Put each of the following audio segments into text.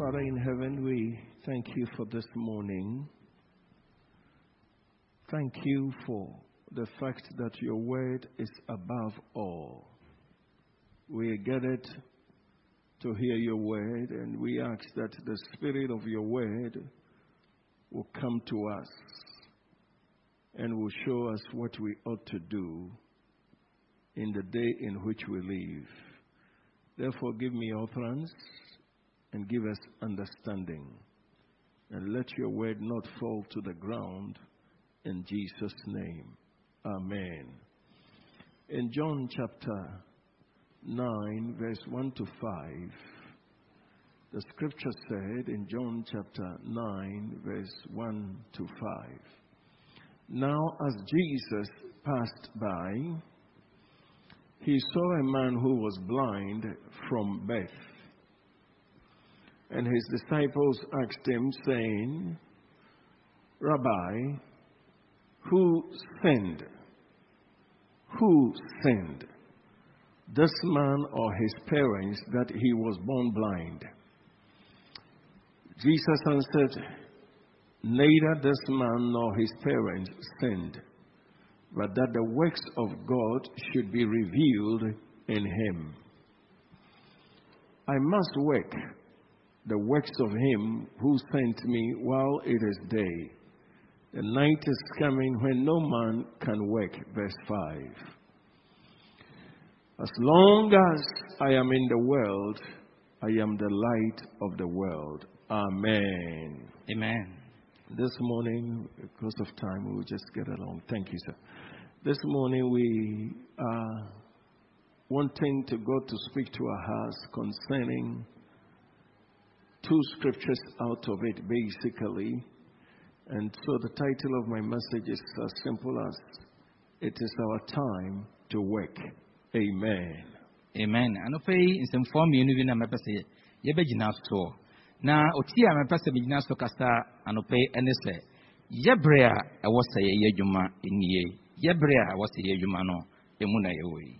Father in heaven, we thank you for this morning. Thank you for the fact that your word is above all. We are gathered to hear your word, and we ask that the spirit of your word will come to us and will show us what we ought to do in the day in which we live. Therefore, give me utterance and give us understanding. And let your word not fall to the ground in Jesus' name. Amen. In John chapter 9, verse 1 to 5, the scripture said in John chapter 9, verse 1 to 5, Now as Jesus passed by, he saw a man who was blind from birth. And his disciples asked him, saying, Rabbi, who sinned? Who sinned? This man or his parents that he was born blind? Jesus answered, Neither this man nor his parents sinned, but that the works of God should be revealed in him. I must work the works of him who sent me while it is day. The night is coming when no man can work. Verse 5. As long as I am in the world, I am the light of the world. Amen. Amen. This morning, because of time, we will just get along. Thank you, sir. This morning, we are wanting to go to speak to our hearts concerning two scriptures out of it, basically. And so the title of my message is as simple as It is Our Time to Work. Amen. Amen. Anɔpa yi nsɛmfoɔ mmienu bi na mɛpɛ sɛ yɛbɛgyina soɔ. Na otie a mɛpɛ sɛ megyina so kasa anɔpa yi ne sɛ yɛbrɛ a ɛwɔ sɛ yɛyɛ adwuma nie. Yɛbrɛ a ɛwɔ sɛ yɛyɛ adwuma no emu na yɛwɔ yi.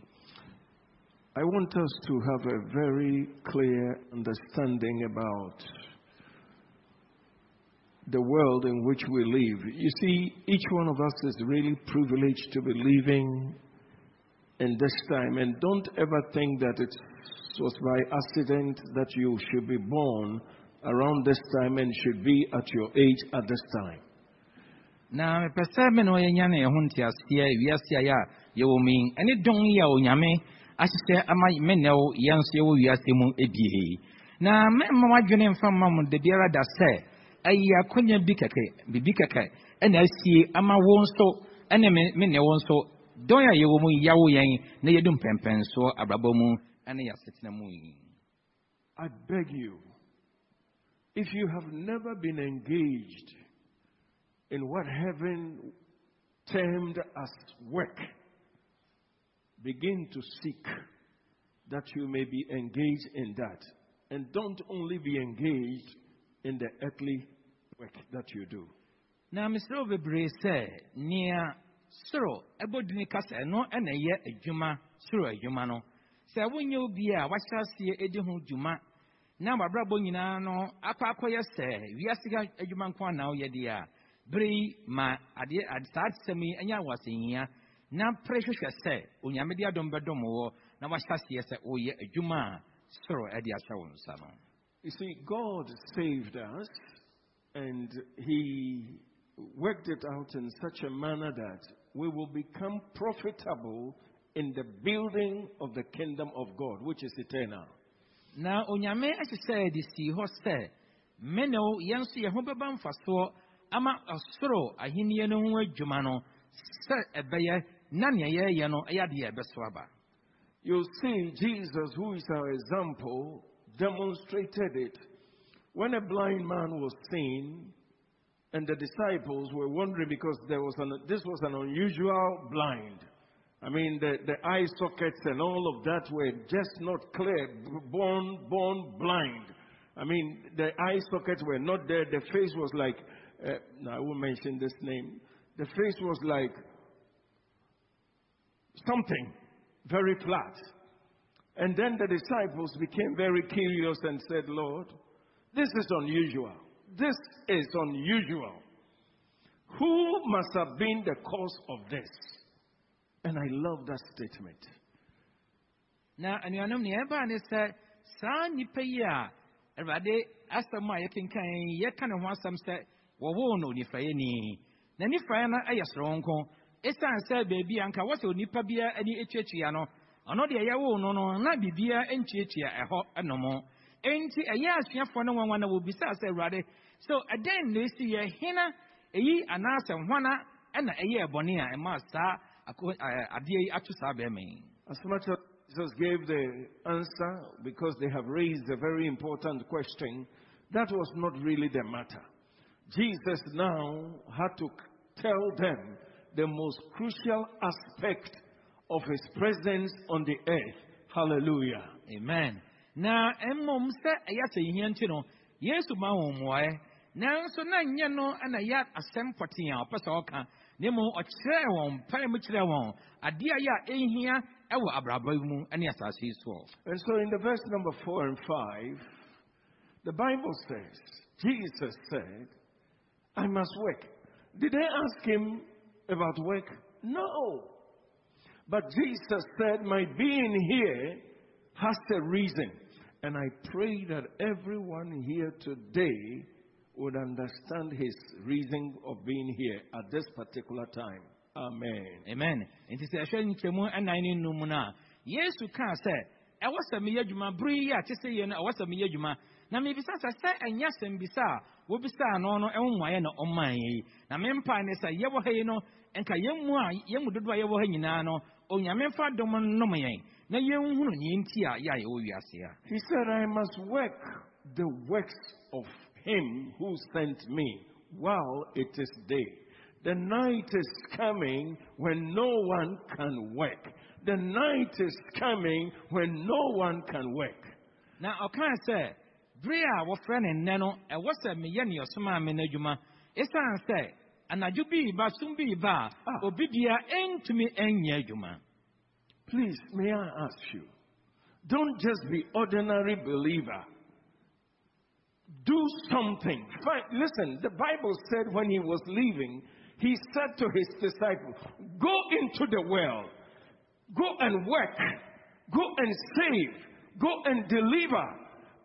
I want us to have a very clear understanding about the world in which we live. You see, each one of us is really privileged to be living in this time. And don't ever think that it was by accident that you should be born around this time and should be at your age at this time. na mepɛ sɛ me ne ɔyɛnya ne ɛho nteaseɛ wiase a a yɛwɔ mu yi ɛne dɔn yi a onyame ama yɛwɔ mu ebie. Na wadwene mfa mma da biara da sɛ ɛyɛ akɔnya bi kɛkɛ kɛkɛ ɛna asie ama nso nso dɔn a yɛwɔ mu yawo yɛn na yɛdu abrabɔ mu ɛne yɛasetena mu. Yi I beg you, if you have never been engaged in what heaven termed as work, begin to seek that you may be engaged in that. And don't only be engaged in the earthly work that you do. mesrɛ wo bebree sɛ nea soro ɛbɔdini kasa ɛno ɛna ɛyɛ adwuma soro adwuma no sɛ wonyɛ obi a wahyɛ aseɛ ɛdi ho dwuma na wabrabɔ nyinaa no akɔ akɔyɛ sɛ wiase adwuma nko ana woyɛ deɛ a bere yi ma adeɛ ade saa asɛm yi ɛnyɛ awasɛnyia na pere hwehwɛ sɛ onyame de adɔm bɛdɔm wɔ na wahyɛ aseɛ sɛ woyɛ adwuma a soro ɛde ahyɛ wo nsa no You see, God saved us and He worked it out in such a manner that we will become profitable in the building of the kingdom of God, which is eternal. na onyame ahyehyɛ de sii hɔ sɛ me ne wo yɛn nso yɛn ho bɛba mfasoɔ ama ɔsoro ahenni no ho adwuma no sɛ ɛbɛyɛ You'll see Jesus, who is our example, demonstrated it. When a blind man was seen, and the disciples were wondering because there was an, this was an unusual blind. I mean, the, the eye sockets and all of that were just not clear, born, born blind. I mean, the eye sockets were not there. The face was like, uh, no, I won't mention this name. The face was like something very flat. And then the disciples became very curious and said, Lord, This is unusual. This is unusual. Who must have been the cause of this? And I love that statement. na anuanom nea ɛbaa ne sɛ saa nnipa yi a awurade asɛm a yɛkenkan yɛka ne ho asɛm sɛ wɔwoo no onifirayɛni na nifiraeɛ no yɛ soronko ɛsiane sɛ baabi a nka onipa biara ani atuatua no ɔno deɛ yɛwoo no no na biribiara ntuatua ɛhɔ ɛnom enti ɛyɛ asuafoɔ no nwanwa na wɔbisaa sɛ awurade so ɛdɛn na ɛsi yɛ hena eyi anaasɛ hwana ɛna ɛyɛɛ bɔne a ɛmaa saa adeɛ yi ato saa bɛrima yi? As much as Jesus gave the answer because they have raised a very important question, that was not really the matter. Jesus now had to tell them the most crucial aspect of his presence on the earth. Hallelujah. amen na mmom sɛ ɛyɛ sɛ yihia nti no yesu ma wɔn mmuaeɛ nanso na nyɛ no ɛna yɛ asɛm pɔtee a ɔpɛ sɛ ɔka na mmom ɔkyerɛɛ wɔn mpae mu kyerɛɛ wɔn adeɛ a yɛ ɛhia ɛwɔ abrabɔ mu ne asase yi soɔ And so in the verse number four and five, the Bible says, Jesus said, I must work. Did they ask him about work? No. But Jesus said, My being here has a reason. And I pray that everyone here today would understand his reason of being here at this particular time. Amen. amen nti sɛ ɛhwɛ nkyɛmu ɛnan ne no a yesu kaa sɛ ɛwɔ sɛ meyɛ adwuma bere yi a na mebisa sɛ sɛ ɛnyɛ asɛm bisa a wobisaa no no ɛho mmuaeɛ na ɔmaa yi na ne sɛ yɛwɔ ha yi no nka yɛn mu a yɛn mu dodoɔ a yɛwɔ ha nyinaa no onyame mfa dɔm nnom yɛn na yɛnhunu neɛ nti a yɛ a yɛwɔ wiase a He said, I must work the works of him who sent me while it is day. The night is coming when no one can work. The night is coming when no one can work. na ɔkaa sɛ bere a wɔfrɛ ne nnɛ no ɛwɔ sɛ meyɛ ne me no adwuma ɛsiane sɛ anadwo bii ba som bii ba a Ah. obi bia ɛntumi ɛnyɛ adwuma Please, may I ask you, don't just be ordinary believer. Do something. Fine. Listen, the Bible said when he was leaving, he said to his disciples, Go into the world, go and work, go and save, go and deliver,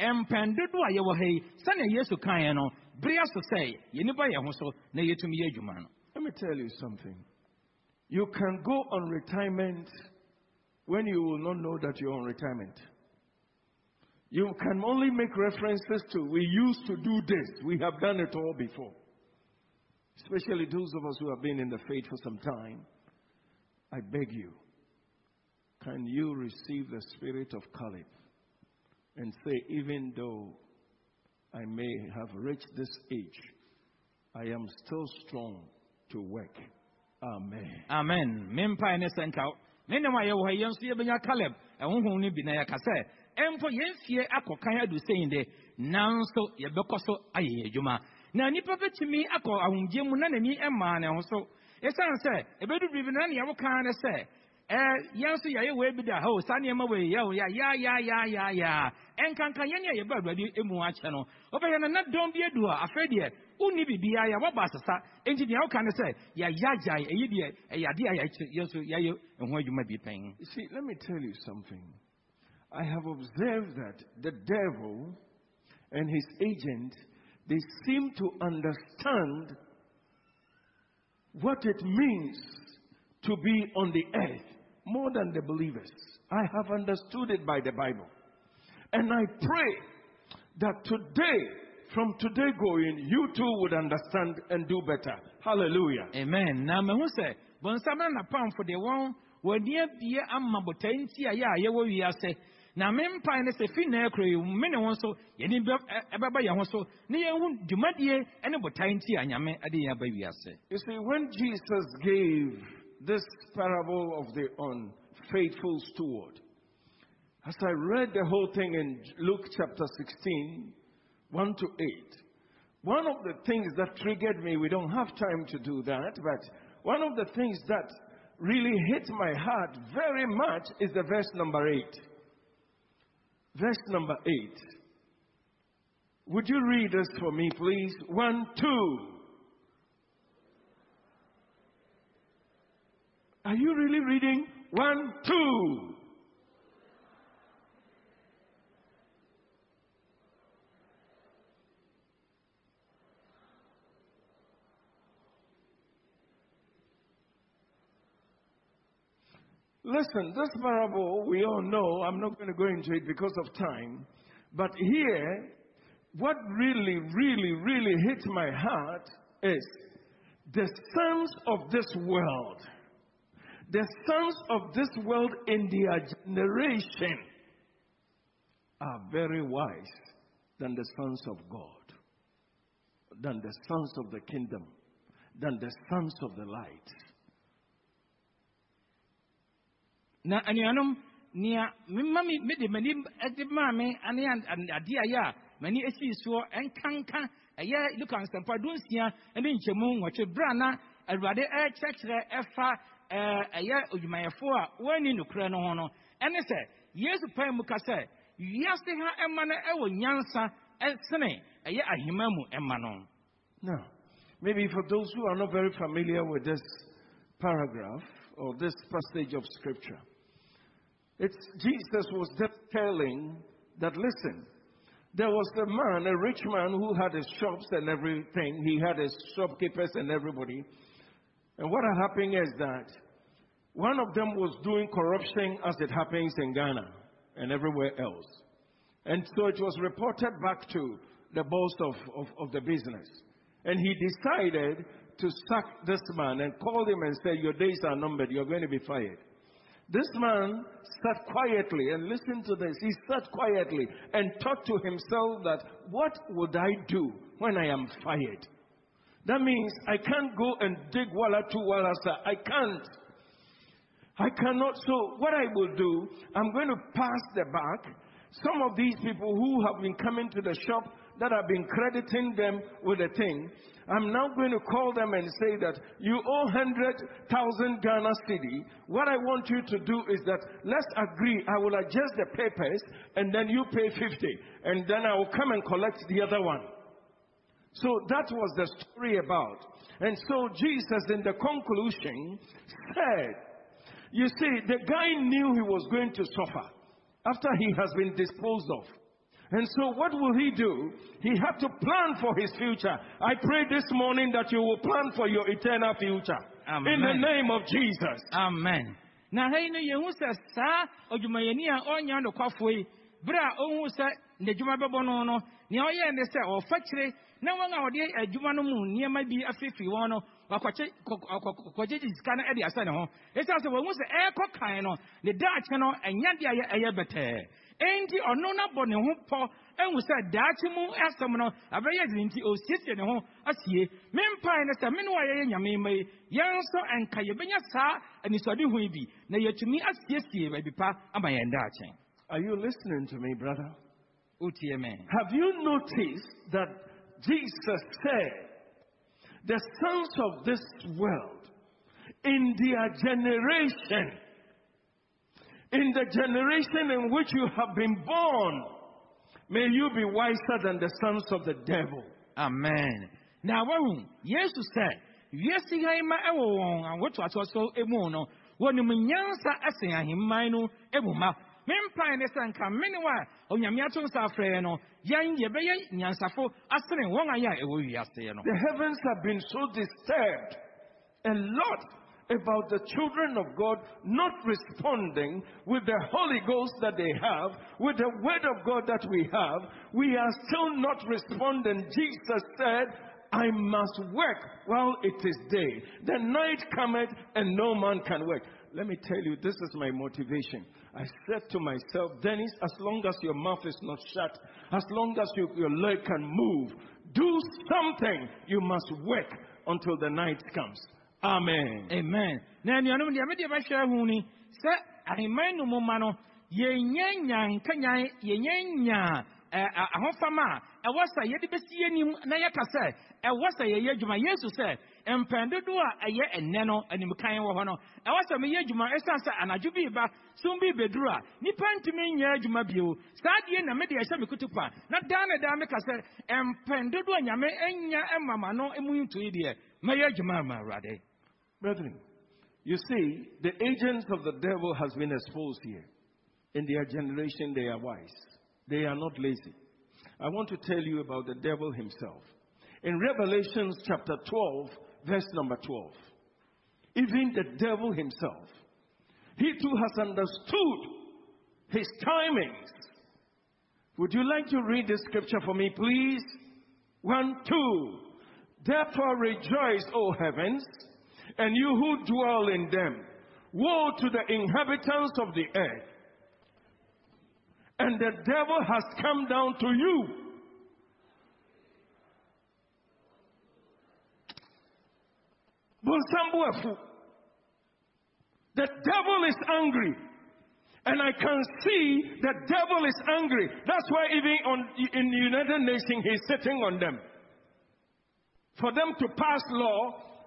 ɛmpɛn dodo a yɛwɔ ha yi sɛnea yesu kaeɛ no bere aso sɛ yɛni ba yɛn ho so na yɛtumi yɛ adwuma no Let me tell you something. You can go on retirement when you will not know that you're on retirement. You can only make references to, we used to do this, we have done it all before. Especially those of us who have been in the faith for some time. I beg you, can you receive the spirit of Caleb and say, even though I may have reached this age, I am still strong to work. Amen. amen. Mempae ne sɛ nka ne nam a yɛwɔ ha yɛn nso yɛbɛnya caleb. Ɛhohom no bi na yɛka sɛ ɛmpo yɛn fie akɔkan adu sɛn de nanso yɛbɛkɔ so ayɛ yɛn adwuma na nnipa bɛtumi akɔ ahomgye mu na n'ani ɛmaa ne ho so. Ɛsiane sɛ ɛbɛdu biribi no na neɛ wokaa ne sɛ ɛɛ yɛn nso yɛayɛ wei bi da ho saa nneɛma wei yɛ o yɛ yaayaayaayaa ɛnkanka yɛn a yɛba awurade mu akyɛ a a see, let me tell you something. I have observed that the devil and his agent, they seem to understand what it means to be on the earth more than the believers. I have understood it by the Bible. And I pray that today, from today going, you too would understand and do better. Hallelujah. amen. Na mahu sɛ bɔnsam na napamfo de wɔn wɔani abie ama botae nti a yɛ a yɛwɔ wiase na me mpae ne sɛ fi na akuro yi me ne wɔn nso yɛne ɛbɛba yɛn ho so na yɛnhu dwumadie ne botae nti a nyame ade yɛn aba wiase You see, when Jesus gave this parable of the unfaithful steward, as I read the whole thing in Luke chapter 16, 1 to 8, one of the things that triggered me, we don't have time to do that, but one of the things that really hit my heart very much is the verse number 8. Verse number 8. Would you read this for me, please? One, two. Are you really reading? One, two. Listen, this parable we all know. I'm not going to go into it because of time. But here, what really, really, really hit my heart is the sons of this world. The sons of this world in their generation are very wise than the sons of God, than the sons of the kingdom, than the sons of the light. Na anuanom nea mema me mede m'ani de maa me ane an- an- adeɛ a ɛyɛ a m'ani asii soɔ ɛnkanka ɛyɛ luka nsɛmpa dunsia ne nkyɛmu nwɔtwe. Berɛ a na awurade ɛrekyerɛkyerɛ ɛfa ɛyɛ odwumayɛfoɔ a wɔanni nokorɛ no ho no ɛne sɛ yesu pae mu ka sɛ wiase ha ɛma no ɛwɔ nyansa ɛsene ɛyɛ ahema mu ɛma no. Now, maybe for those who are not very familiar with this paragraph or this passage of scripture, it's Jesus was just telling that listen, there was a man, a rich man who had his shops and everything. He had his shopkeepers and everybody. And what happened is that one of them was doing corruption as it happens in Ghana and everywhere else. And so it was reported back to the boss of, of, of the business. And he decided to sack this man and called him and said, Your days are numbered, you're going to be fired. This man sat quietly and listened to this. He sat quietly and thought to himself that, What would I do when I am fired? That means I can't go and dig walla to walla, sir. I can't. I cannot. So, what I will do, I'm going to pass the back. Some of these people who have been coming to the shop that have been crediting them with a thing, I'm now going to call them and say that you owe 100,000 Ghana cedi. What I want you to do is that let's agree, I will adjust the papers and then you pay 50 and then I will come and collect the other one. So that was the story about. And so Jesus, in the conclusion, said, You see, the guy knew he was going to suffer after he has been disposed of. And so, what will he do? He had to plan for his future. I pray this morning that you will plan for your eternal future. In the name of Jesus. amen na ha yi no sɛ saa odwumayɛni a ɔnya nokwafoɔ yi berɛ a ɔhu sɛ n'adwuma bɛbɔ no no nea ɔyɛɛ ne sɛ ɔfa kyire na wɔn a wɔde adwuma no mu nneɛma bi wɔn no wakɔkye kɔ- kɔ- sika no de asɛ ne ho ɛsiane sɛ wɔhu sɛ ɛrekɔ kan no ne daakye no ɛnya de ayɛ ɛyɛ bɛtɛɛ enti ɔno no abɔ ne ho pɔ ehu sɛ daakye mu asɛm no abɛyɛ dene nti osiesie ne ho asie. Mempae ne sɛ me ne wɔ yɛyɛ nyame mma yi yɛn nso ɛnka yɛbɛnya saa anisoadehu yi bi na yɛatumi asiesie baabi pa ama yɛn daakye. Are you listening to me, brother? wotie me. Have you noticed that Jesus said, the sons of this world, in their generation, in the generation in which you have been born, may you be wiser than the sons of the devil. amen. Na wahu yesu sɛ wiase han ma ɛwɔ wɔn awotoatoa so mu no. Wɔnim nyansa ɛsen ahemman no mu ma. Mempae ne sɛ nka me ne wo a onyame ato nsa afrɛ yɛn no yɛn yɛbɛyɛ nyansafo asene wɔn ayɛ a ɛwɔ wiaseɛ no. The heavens have been so disturbed. A lot about the children of God not responding with the Holy Ghost that they have, with the Word of God that we have. We are still not responding. Jesus said, I must work while it is day. The night cometh and no man can work. Let me tell you, this is my motivation. I said to myself, Dennis, as long as your mouth is not shut, as long as you, your leg can move, do something. You must work until the night comes. Amen. amen. Na anuanom deɛ mede bɛhwɛ hu ni sɛ ahemman no mu ma no yɛnya nya nkanyan yɛnya nya ahofama a ɛwɔ sɛ yɛde bɛsi yɛnim na yɛka sɛ ɛwɔ sɛ yɛyɛ adwuma. Yesu sɛ mpɛn dodoɔ a ɛyɛ ɛnɛ no animkan wɔ hɔ no. Ɛwɔ sɛ meyɛ adwuma ɛsiane sɛ anadwo bi ba sum bi bɛduru a nnipa ntumi nyɛ adwuma bio. Saa deɛ na mede ɛhyɛ me kutupa na daa na daa meka sɛ mpɛn dodoɔ nyame anya ma ma no mu ntoi deɛ mɛyɛ adwuma ama awurade Brethren, you see, the agents of the devil has been exposed here. In their generation, they are wise. They are not lazy. I want to tell you about the devil himself. In Revelations chapter 12, verse number 12, even the devil himself, he too has understood his timings. Would you like to read this scripture for me, please? One, two. Therefore rejoice, O heavens, and you who dwell in them. Woe to the inhabitants of the earth. And the devil has come down to you. The devil is angry. And I can see the devil is angry. That's why even on, in the United Nations, he's sitting on them. For them to pass law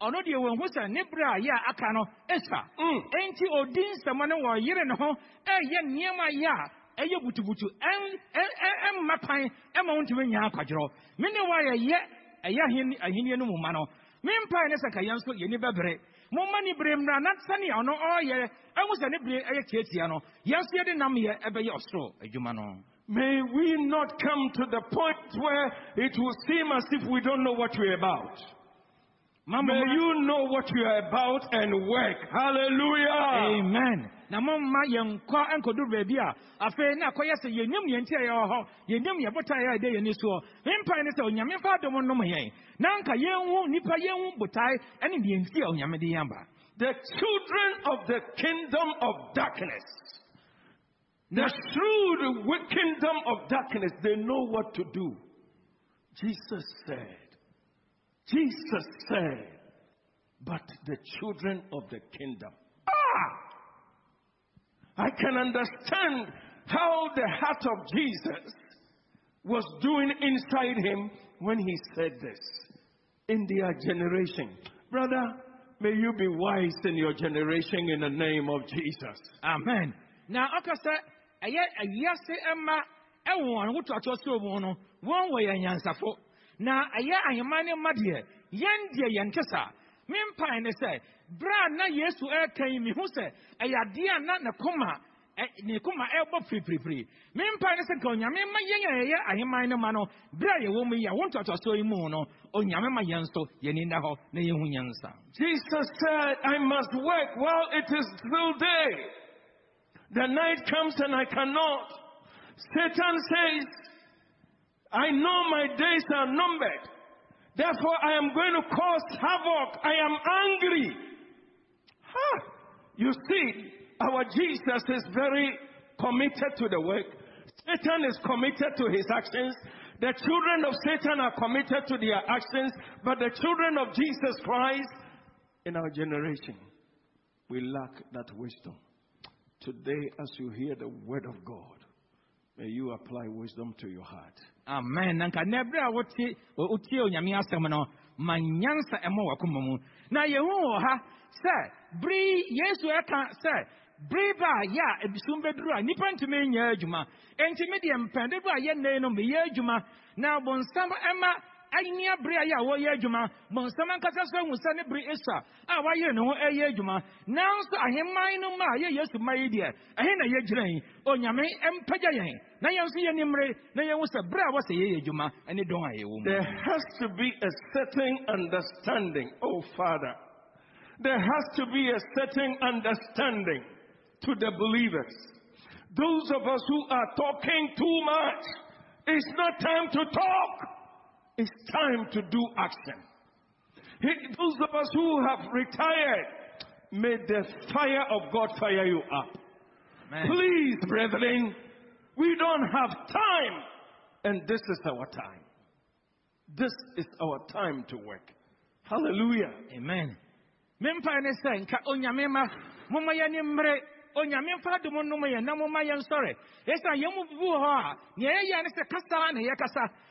ɔno deɛ wɔn hu sɛ ne bere a yɛ a aka no ɛsa Mm. ɛnti odi nsɛm no wɔ yere ne ho ɛyɛ nneɛma yɛ a ɛyɛ butubutu ɛn ɛn ɛn ɛmma kwan ɛma wɔn ntumi nya akwadworɔ me ne wɔn ayɛ yɛ ɛyɛ ahenni ahenni no mu ma no me mpae ne sɛ ka yɛn nso bɛbere momma ne bere mmra na sɛnea ɔno ɔreyɛ ɛho sɛ ne bere ɛyɛ tiatia no yɛn nso yɛde nam yɛ ɛbɛyɛ ɔsoro adwuma no May we not come to the point where it will seem as if we don't know what we're about. Ma May momma- you know what you are about and work. Hallelujah. amen na momma yɛnkɔ nkɔduru baabi a afei na akɔyɛ sɛ yɛnim yɛn nti a yɛwɔ hɔ yɛnim yɛn botaeɛ a ɛda yɛn ani soɔ me mpae ne sɛ onyame fa adom nom yɛn na anka yɛnhu nnipa yɛnhu botae ɛne deɛ nti a onyame de yɛn aba The children of the kingdom of darkness, the shrewd wi- kingdom of darkness, they know what to do. Jesus said, Jesus said, but the children of the kingdom. Ah! I can understand how the heart of Jesus was doing inside him when he said this in their generation. Brother, may you be wise in your generation in the name of Jesus. amen Now, ɔka sɛ ɛyɛ awiase ɛma ɛwɔ wɔn ahotoatoɔ so mu no wɔn wɔ yɛn nyansafo na ɛyɛ ahemman ne deɛ yɛn deɛ yɛn te saa me ne sɛ bere a na yesu ɛreka yi mehu sɛ ɛyɛ adeɛ a na ne koma ne koma ɛrebɔ firifirifiri me ne sɛ nka onyame ma yɛn a yɛyɛ ahemman no ma no bere a yɛwɔ mu yi a wo ntoatoasoɔ yi mu no onyame ma yɛn nso yɛni nda hɔ na yɛhu yɛn nsa Jesus said, I must work while it is still day. The night comes and I cannot. Satan says, I know my days are numbered. Therefore, I am going to cause havoc. I am angry. Ha! You see, our Jesus is very committed to the work. Satan is committed to his actions. The children of Satan are committed to their actions, but the children of Jesus Christ in our generation, we lack that wisdom. Today, as you hear the word of God, may you apply wisdom to your heart. Amen. Na nka na ɛberɛ a wotie wotie onyame asɛm no ma nyansa ɛmɔ wakoma mu. Na yɛhu wɔ ha sɛ bere yesu ɛka sɛ bere ba a yɛ a abisum bɛduru a nnipa ntumi nyɛ adwuma. Enti me deɛ mpɛn dodo a yɛnnɛ yi no meyɛ adwuma. Na bonsam ɛma ani abere a yɛ a wɔyɛ adwuma bɔnsɛm ankasa so ahu sɛ ne bere esa a wayɛ ne ho ɛyɛ adwuma nanso ahemman no ma a yɛ yesu ma yi deɛ ɛhe na yɛgyina yi onyame mpagya yɛn na yɛn nso yɛ nimmere na yɛhu sɛ bere a wɔsɛ yɛyɛ adwuma ne dɔn a yɛwɔ mu. There has to be a certain understanding, oh Father. There has to be a certain understanding to the believers. Those of us who are talking too much, it's not time to talk. It's time to do action. He- Those of us who have retired, may the fire of God fire you up. Amen. Please, brethren, we don't have time, and this is our time. This is our time to work. Hallelujah. amen mempae ne sɛ nka onyame ma momma yɛne mmere onyame mfa adom nom yɛn na momma yɛn nsɔre ɛsiane yɛn mu bi wɔ hɔ a nea yɛyɛ ne sɛ kasa na yɛkasa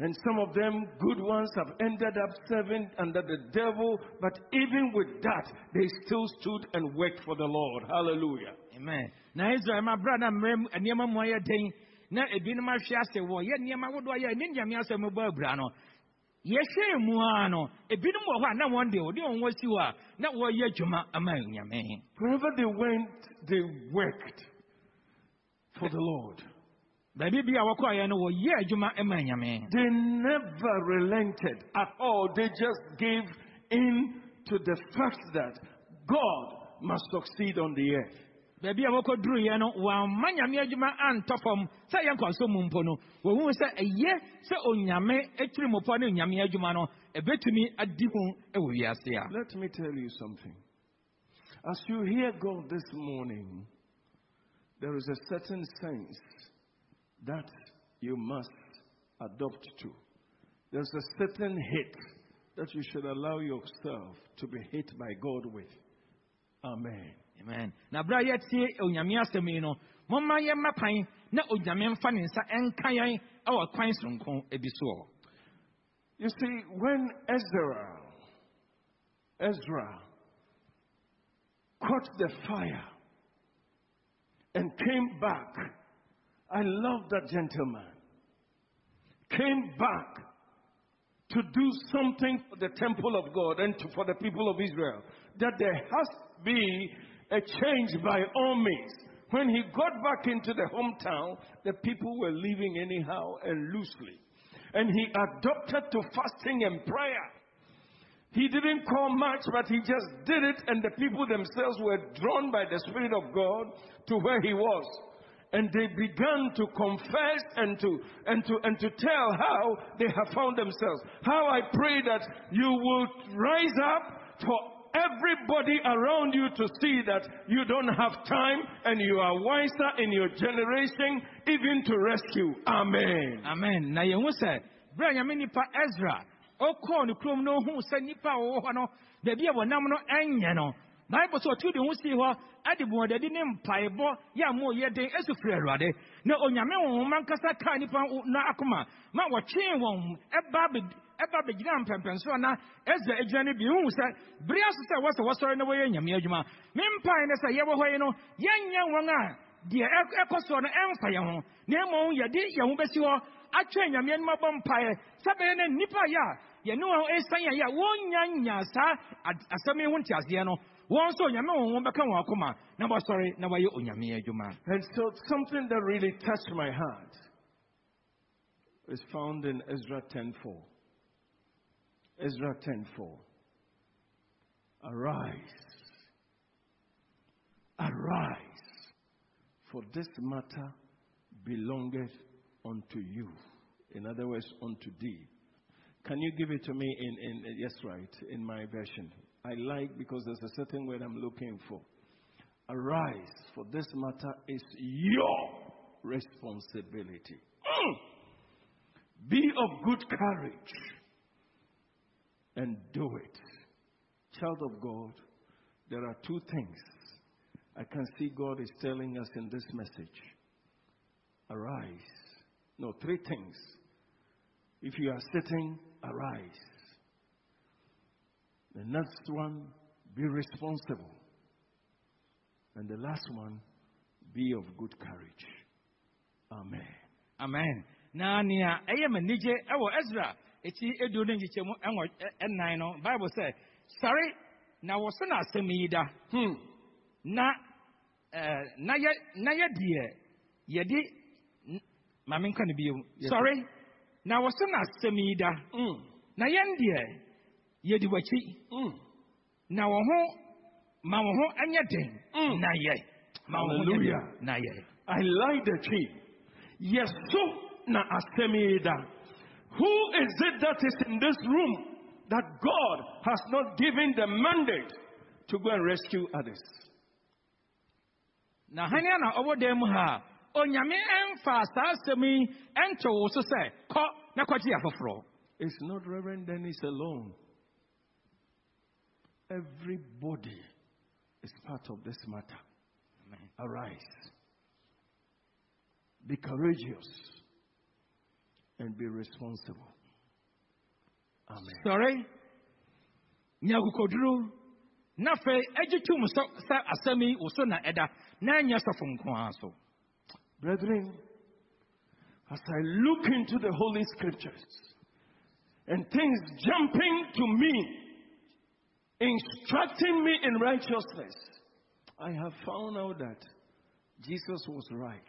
And some of them, good ones, have ended up serving under the devil, but even with that, they still stood and worked for the Lord. Hallelujah. amen na israel ma bra na mmerɛ mu nneɛma mu ayɛ den na ebinom ahwe ase wɔ yɛ nneɛma ahodoɔ yɛ ne nyame asɛm bɔ abura no yɛhwɛɛ mu ara no ebinom wɔ hɔ a na wɔn de wɔde wɔn asi hɔ a na wɔyɛ adwuma ama nyame Wherever they went, they worked for the Lord. They never relented at all. They just gave in to the fact that God must succeed on the earth. baabi a wɔkɔduruiɛ no wɔamma nyame adwuma antɔ fam sɛ yɛ nkɔso mu mpo no wɔhu sɛ ɛyɛ sɛ onyame atirimpɔ ne onyame adwuma no ɛbɛtumi adi ho wɔ wiase a Let me tell you something. As you hear God this morning, there is a certain sense that you must adopt to. There's a certain hit that you should allow yourself to be hit by God with. Amen. amen na bere a yɛtie onyame asɛm yi no momma yɛmma kwan na onyame mfa ne nsa ɛnka yɛn ɛwɔ kwan sononko bi soɔ You see, when Ezra, Ezra caught the fire and came back, I love that gentleman. Came back to do something for the temple of God and to, for the people of Israel. That there has to be a change by all means. When he got back into the hometown, the people were living anyhow and loosely. And he adopted to fasting and prayer. He didn't call much, but he just did it, and the people themselves were drawn by the Spirit of God to where he was. And they began to confess and to, and to, and to tell how they have found themselves. How I pray that you will rise up for everybody around you to see that you don't have time and you are wiser in your generation, even to rescue. Amen. amen na nipa ɛsra ɔkɔɔ no baabi no bible sɛ ɔtoo de ho sii hɔ ade buɔdadi ne mpaebɔ yɛ a ɔyɛ den ɛsi firi awurade. Na onyame honhoma nkasa kaa nnipa no akoma. Ma wɔtwee wɔn ɛba bɛ- ɛba bɛgyina mpɛmpɛnsoɔ na ɛsra agyina no bi. Hu sɛ bere aso sɛ wɔsɛ wɔsɔre na wɔyɛ nyame adwuma. Mempae ne sɛ yɛwɔ hɔ yi no yɛnyɛ wɔn a deɛ ɛkɔ soɔ no ɛmfa yɛn ho. Na mmom yɛde yɛn ho bɛsi hɔ atwɛn nyame anim abɔ mpaeɛ. Sɛ bɛyɛ no nnipa yɛ a yɛne wɔn ɛsiane yɛ a wɔnya nya saa asɛm yi ho nteaseɛ no And so something that really touched my heart is found in Ezra 10:4. Ezra 10:4. Arise. Arise. For this matter belongeth unto you. In other words, unto thee. Can you give it to me in, in yes, right, in my version? I like because there's a certain word I'm looking for. Arise, for this matter is your responsibility. Mm. Be of good courage and do it. Child of God, there are two things I can see God is telling us in this message. Arise. No, three things. If you are sitting, arise. The next one, be responsible. And the last one, be of good courage. Amen. amen na nea ɛyɛ me nigye ɛwɔ ezra eti edu ne nkyekyɛ mu ɛwɔ ɛnan no bible sɛ sɔre na wɔso na asɛm yi da Hmm. na ɛɛ na yɛ na yɛ deɛ yɛde n- maame nka ne bio Yes. sɔre na wɔso na asɛm yi da Hmm. na yɛn deɛ yɛdi w'akyi Hmm. na wɔn ho ma wɔn ho anyɛ den Mm. na yɛ ma wɔn ho den na yɛ. I like the tree. Yes, so na asemida. Who is it that is in this room that God has not given the mandate to go and rescue others? na hania na dan mu ha onyame ɛmfa saa asɛm yi wo so sɛ kɔ na kɔgye afoforɔ It's not Reverend Dennis alone. Everybody is part of this matter. Arise. Be courageous and be responsible. Amen. sɔre nya akokoduru na afei agye tom sɛ sɛ asɛm yi wo so na ɛda na ɛnyɛ sɔfo nko ara so Brethren, as I look into the Holy Scriptures and things jumping to me, instructing me in righteousness, I have found out that Jesus was right.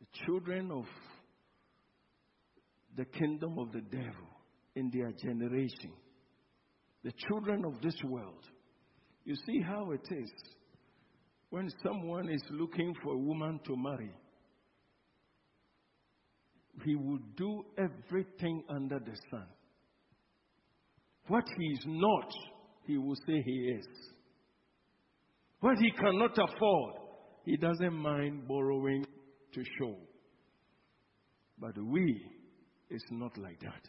The children of the kingdom of the devil in their generation, the children of this world, you see how it is when someone is looking for a woman to marry, he will do everything under the sun. What he is not, he will say he is. What he cannot afford, he doesn't mind borrowing to show. But we, it's not like that.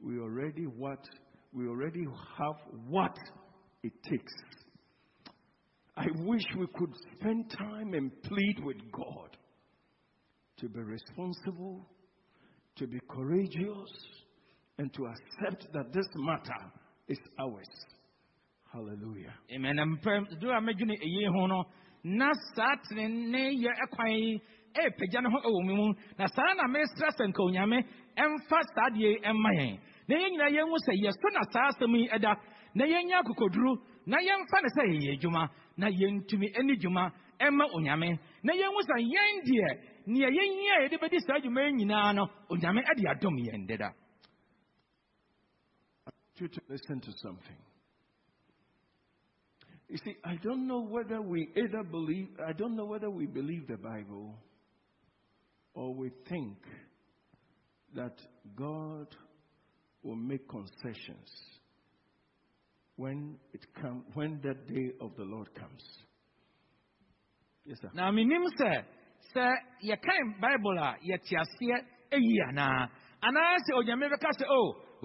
We already what we already have what it takes. I wish we could spend time and plead with God to be responsible, to be courageous, and to accept that this matter is ours. Hallelujah. amen. Na do a mɛdwene eyi ho no na saa tenene yɛ ɛkwan yi ɛɛpagya ne ho ɛwɔ mu mu na saa na mesrɛ sɛ nka onyame ɛmfa saa deɛ yi ɛmma yɛn na nyinaa yɛnhu sɛ yɛso na asɛm yi ɛda na yɛnyɛ akokoduru na yɛmfa ne sɛ yɛyɛ adwuma na yɛntumi ani dwuma ɛma onyame na yɛnhu sɛ yɛn deɛ nea yɛnyia a yɛde bɛdi saa adwuma yi nyinaa no. Onyame ɛde adom yɛn deda I want you to listen to something. You see, I don't know whether we either believe, I don't know whether we believe the Bible or we think that God will make concessions when it come, when that day of the Lord comes. Yes, sir. na menim sɛ sɛ yɛkan bible a yɛte aseɛ ayi anaa anaasɛ onyame bɛka sɛ o oh,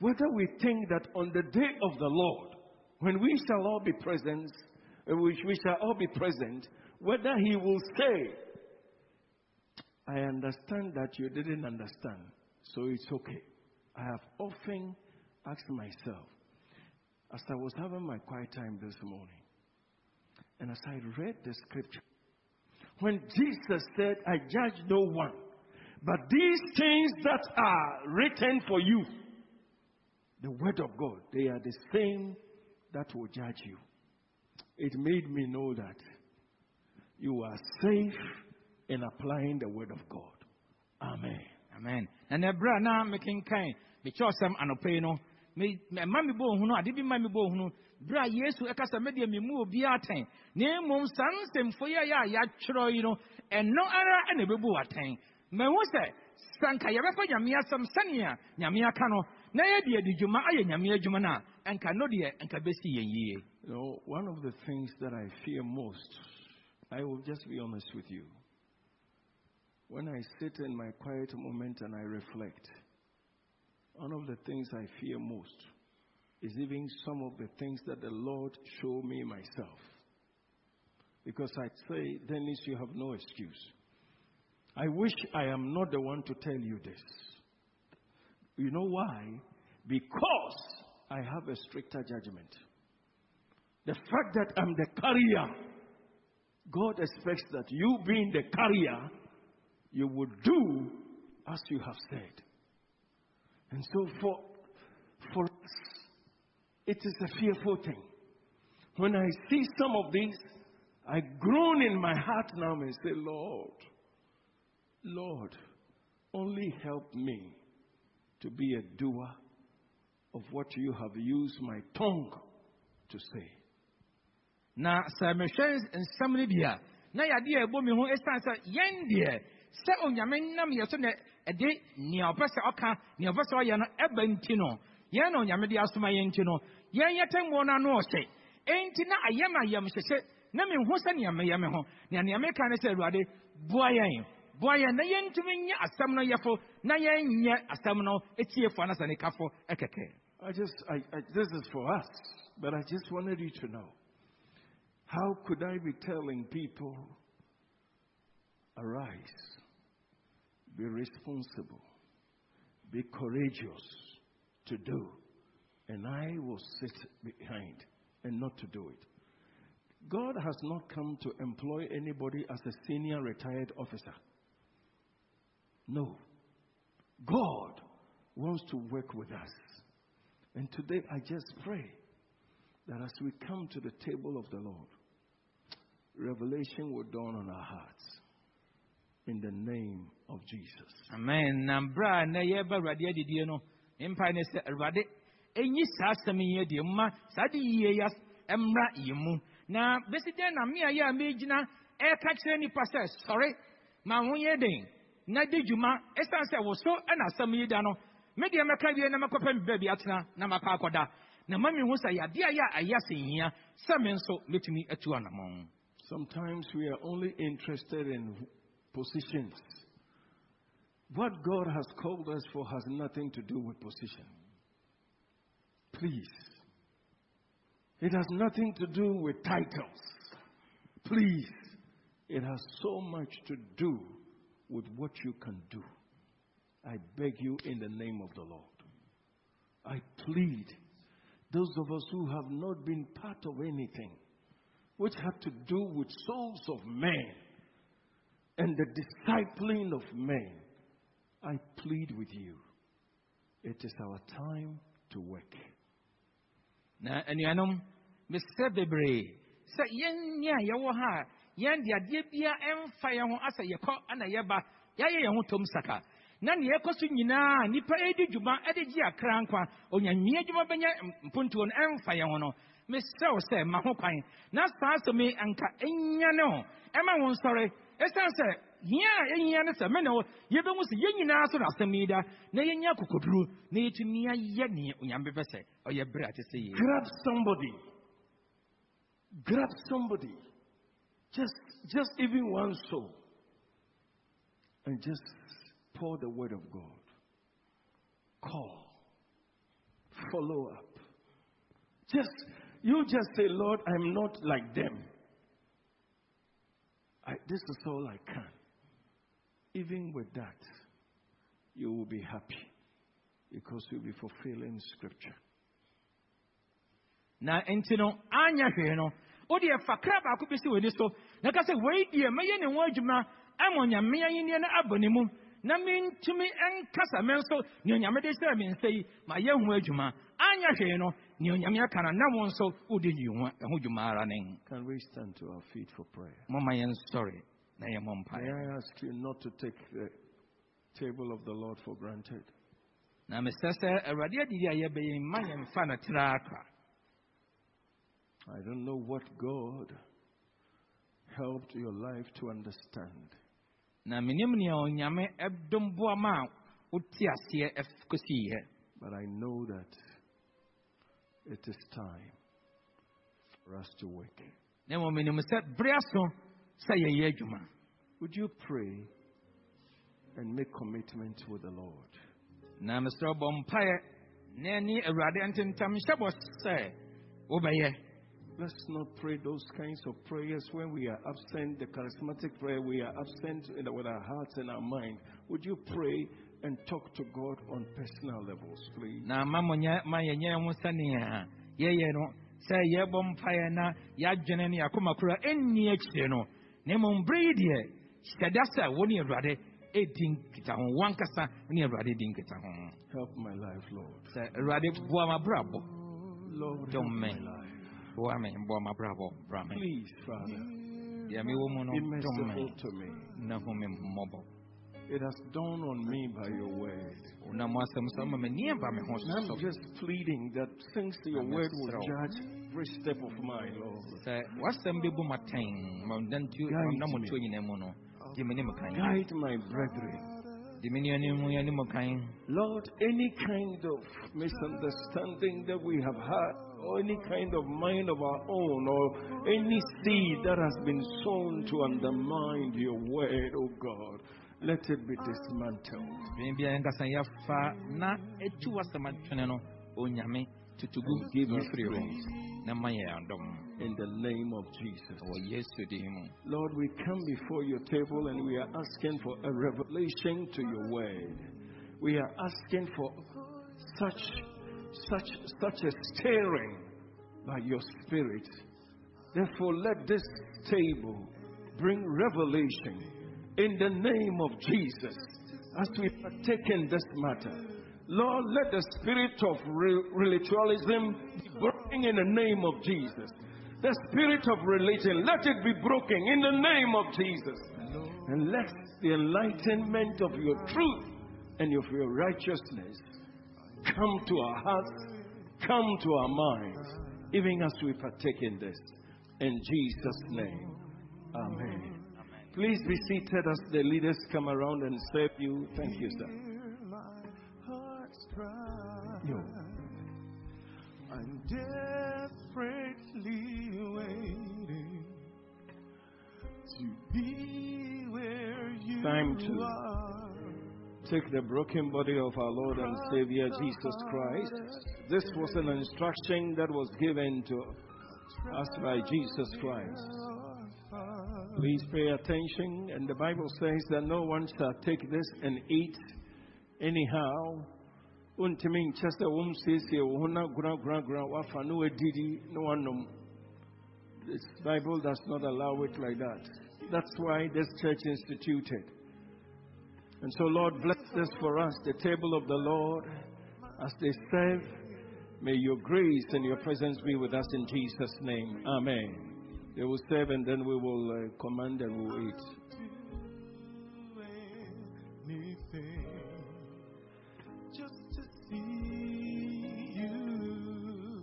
Whether we think that on the day of the Lord, when we shall all be present, uh, which we shall all be present, whether he will say, I understand that you didn't understand, so it's okay. I have often asked myself, as I was having my quiet time this morning, and as I read the scripture, when Jesus said, I judge no one, but these things that are written for you, the word of God, they are the same that will judge you. It made me know that you are safe in applying the word of God. Amen. amen na na ɛberɛ a na mekenkan mekyerɛwsɛm anɔpa yi no me- me- ɛma me bɔ ohunu ade bi ma me bɔ ohunu berɛ a yesu ɛka sɛ medeɛ memmu obiara atɛn na mmom saa nsɛmfo yi a yɛ a yɛatwerɛ yi no ɛno ara ɛna ɛbɛbu wo atɛn mahu sɛ sɛ nka yɛbɛfa nyame asɛm sɛnea nyame aka no no You know, one of the things that I fear most, I will just be honest with you. When I sit in my quiet moment and I reflect, one of the things I fear most is even some of the things that the Lord showed me myself. Because I say, Dennis, you have no excuse. I wish I am not the one to tell you this. You know why? Because I have a stricter judgment. The fact that I'm the carrier, God expects that you being the carrier, you would do as you have said. And so for, for us, it is a fearful thing. When I see some of these, I groan in my heart now and say, Lord, Lord, only help me to be a doer of what you have used my tongue to say. na sɛ mehwɛ nsɛm no bi a na yɛade a ɛbɔ me ho ɛsiane sɛ yɛn deɛ sɛ onyame nam yɛ so na ɛde nea ɔpɛ sɛ ɔka nea ɔpɛ sɛ ɔyɛ no ɛba nti no yɛn na onyame de asoma yɛn nti no yɛn yɛtɛmmoɔ no ano ɔhyɛ enti na ayɛ ma yɛmhyehyɛ na menhu sɛ nea meyɛ me ho nea nea meka ne sɛ awurade boa yɛn na kafo I just, I, I, this is for us, but I just wanted you to know. How could I be telling people, arise, be responsible, be courageous to do, and I will sit behind and not to do it? God has not come to employ anybody as a senior retired officer. No. God wants to work with us. And today I just pray that as we come to the table of the Lord, revelation will dawn on our hearts. In the name of Jesus. amen na berɛ a na yɛreba awurade adidie no mpae ne sɛ awurade ɛnyi saa asɛm yi adie mma saa de yie ya mmra yɛ na bɛsi dɛn na me a yɛ a megyina ɛreka kyerɛ nnipa sɛ sɔre ma ho yɛ den na di dwuma sɛ wo so ɛna asɛm yi da no mɛka wie na mɛkɔpɛ me baabi atena na makɔ akɔda na ma sɛ yadeɛ a yɛ a ɛyɛ sɛ me nso atu Sometimes we are only interested in positions. What God has called us for has nothing to do with position. Please. It has nothing to do with titles. Please. It has so much to do with what you can do. I beg you in the name of the Lord. I plead those of us who have not been part of anything which had to do with souls of men and the discipling of men, I plead with you. It is our time to work. na anuanom mesrɛ bebree sɛ yɛn yɛwɔ ha yɛn de adeɛ bia ɛmfa yɛn ho asɛ yɛkɔ ana yɛba yɛayɛ yɛn ho tom saka. Na nea ɛkɔ so nyinaa nnipa ɛdi dwuma ɛde gye akra nkwa. Onyamia adwuma bɛnyɛ mpontuo no ɛmfa yɛn ho no. Mesrɛ wo sɛ ma ho kwan. Na saa asɛm anka ɛnya ne ho. Ɛma wo nsɔre ɛsiane sɛ hia a ɛhia ne sɛ me ne wo yɛbɛhu sɛ yɛn nyinaa so na asɛm yi da na yɛnya akokoduro na yɛtumi ayɛ neɛ onyame bɛpɛ sɛ ɔyɛ berɛ a te sɛ yei Grab somebody. Grab somebody. Just, just even one soul. And just pour the word of God. Call. Follow up. Just, you just say, Lord, I'm not like them. I, this is all I can. Even with that, you will be happy because you'll be fulfilling scripture. na nti no anya hwee no wode ɛfa kra baako bi si w'ani so. Na ka sɛ wei deɛ mɛyɛ ne ho adwuma. Ama onyame ayenneɛ no abɔ ne mu. Na mentumi nkasa me nso. Nea onyame de hyɛɛ me nsa yi mayɛ ho adwuma. Anya hwee no nea onyame aka no na wo nso wode nyi ho ɛho dwuma ara ne Can we stand to our feet for prayer? momma yɛnsɔre na yɛmmɔ May I ask you not to take the table of the Lord for granted. na mesɛ sɛ awurade adidi a yɛbɛyɛ mma yɛmfa no traa ka I don't know what God helped your life to understand. na menim nea onyame ɛdom boa a wote aseɛ kɔsiiɛ But I know that it is time for us to work. na mmom menim sɛ bere aso sɛ yɛyɛ adwuma Would you pray and make commitment with the Lord? na mesrɛ bɔ mpaeɛ na ɛne awurade ntentam hyɛ bɔ sɛ wobɛyɛ Let's not pray those kinds of prayers when we are absent, the charismatic prayer, we are absent with our hearts and our mind. Would you pray and talk to God on personal levels, please? na ma mo nyɛ ma yɛnyɛ ho sɛnea yɛyɛ no sɛ yɛbɔ mpaeɛ na yɛadwene ne yɛakoma kora ɛnni akyire no na mmom bere yi deɛ hyɛda sɛ wo ne awurade ho wankasa ne awurade ho Help my life, Lord. awurade boa mabrabɔ Lord, help Don't my life. Boa me boa mabrabɔ bra me Please, Father, deɛ mewɔ mu no be merciful to me. na hu me mmɔbɔ It has dawned on me by your word. wonam asɛm sɛ woma m'ani aba me ho And I'm just pleading that since your word will judge every step of mine, Lord. sɛ w'asɛm bɛbu m atɛn ma nantu Guide na me. motuo nyina mu no gye me ne mo kan Guide my brethren. de me nuanom mu yɛne mo kan Lord, any kind of misunderstanding that we have had, or any kind of mind of our own, or any seed that has been sown to undermine your word, oh God, let it be dismantled. bɛn bia yɛnkasa yɛfa na ɛtu w'asɛm atwene no onyame tutugu Give us yɛfiri hɔ grace. na ma yɛ adɔm In the name of Jesus. Oh, yesu Lord, we come before your table and we are asking for a revelation to your word. We are asking for such, such, such a stirring by your spirit. Therefore, let this table bring revelation in the name of Jesus as we partake in this matter. Lord, let the spirit of ritualism be broken in the name of Jesus. The spirit of religion, let it be broken in the name of Jesus. And let the enlightenment of your truth and of your righteousness come to our hearts, come to our minds, even as we partake in this. In Jesus' name. Amen. Please be seated as the leaders come around and serve you. Thank you, sir. Yo. I'm desperately waiting to be where you Time to are. Take the broken body of our Lord and Savior Jesus Christ. This was an instruction that was given to us by Jesus Christ. Please pay attention. And the Bible says that no one shall take this and eat anyhow. Untimi nkyɛ sɛ wɔm siesie wo ho na gunaguna wafa na wadidi na wanom. This Bible does not allow it like that. That's why this church instituted. And so, Lord, bless this for us, the table of the Lord, as they serve. May your grace and your presence be with us in Jesus' name. Amen. They will serve and then we will uh, command and we will eat. just to see you,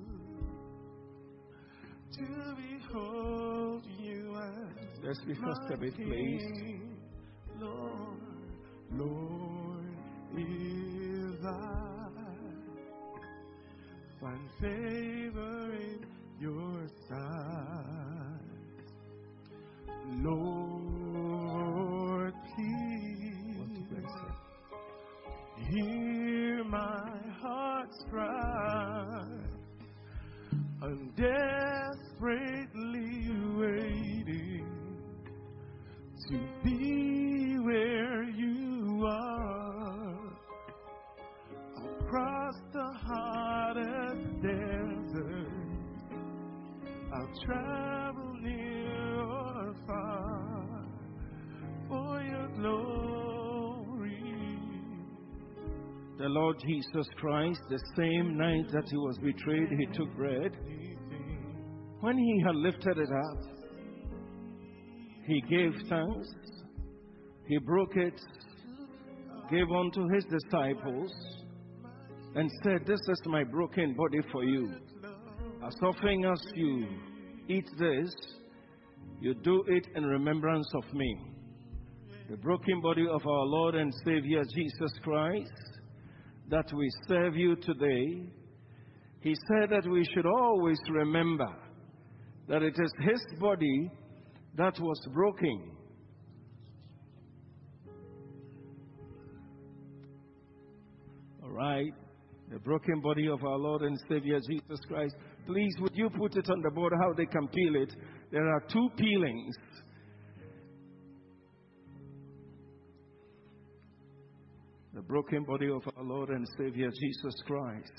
to behold you as Let's be first a bit, please. Find Jesus Christ, the same night that he was betrayed, he took bread. When he had lifted it up, he gave thanks, he broke it, gave unto his disciples and said, This is my broken body for you. As often as you eat this, you do it in remembrance of me. The broken body of our Lord and Savior Jesus Christ, that we serve you today, he said that we should always remember that it is his body that was broken. All right. The broken body of our Lord and Savior Jesus Christ. Please, would you put it on the board how they can peel it? There are two peelings. Broken body of our Lord and Savior Jesus Christ.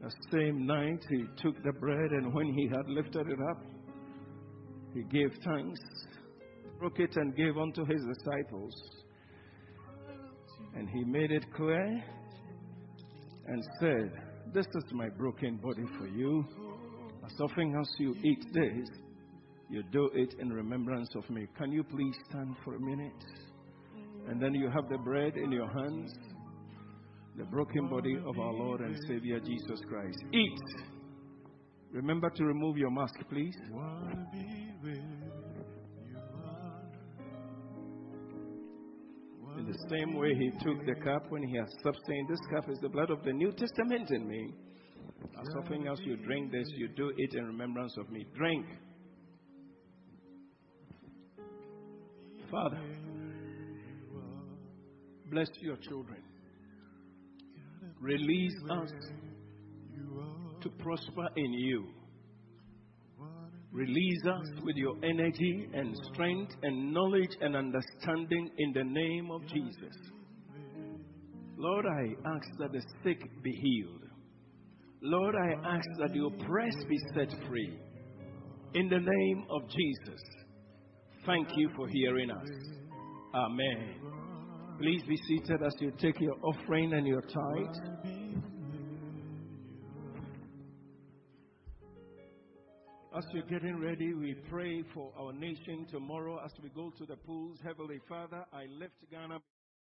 The same night he took the bread, and when he had lifted it up, he gave thanks, broke it, and gave unto his disciples. And he made it clear and said, This is my broken body for you. As often as you eat this, you do it in remembrance of me. Can you please stand for a minute? And then you have the bread in your hands, the broken body of our Lord and Savior Jesus Christ. Eat. Remember to remove your mask, please. Wanna be where you are. In the same way, he took the cup when he had saying, This cup is the blood of the New Testament in me. As often as you drink this, you do it in remembrance of me. Drink. Father, bless your children. Release us to prosper in you. Release us with your energy and strength and knowledge and understanding in the name of Jesus. Lord, I ask that the sick be healed. Lord, I ask that the oppressed be set free. In the name of Jesus. Thank you for hearing us. Amen. Please be seated as you take your offering and your tithe. As you're getting ready, we pray for our nation tomorrow as we go to the pools. Heavenly Father, I lift Ghana.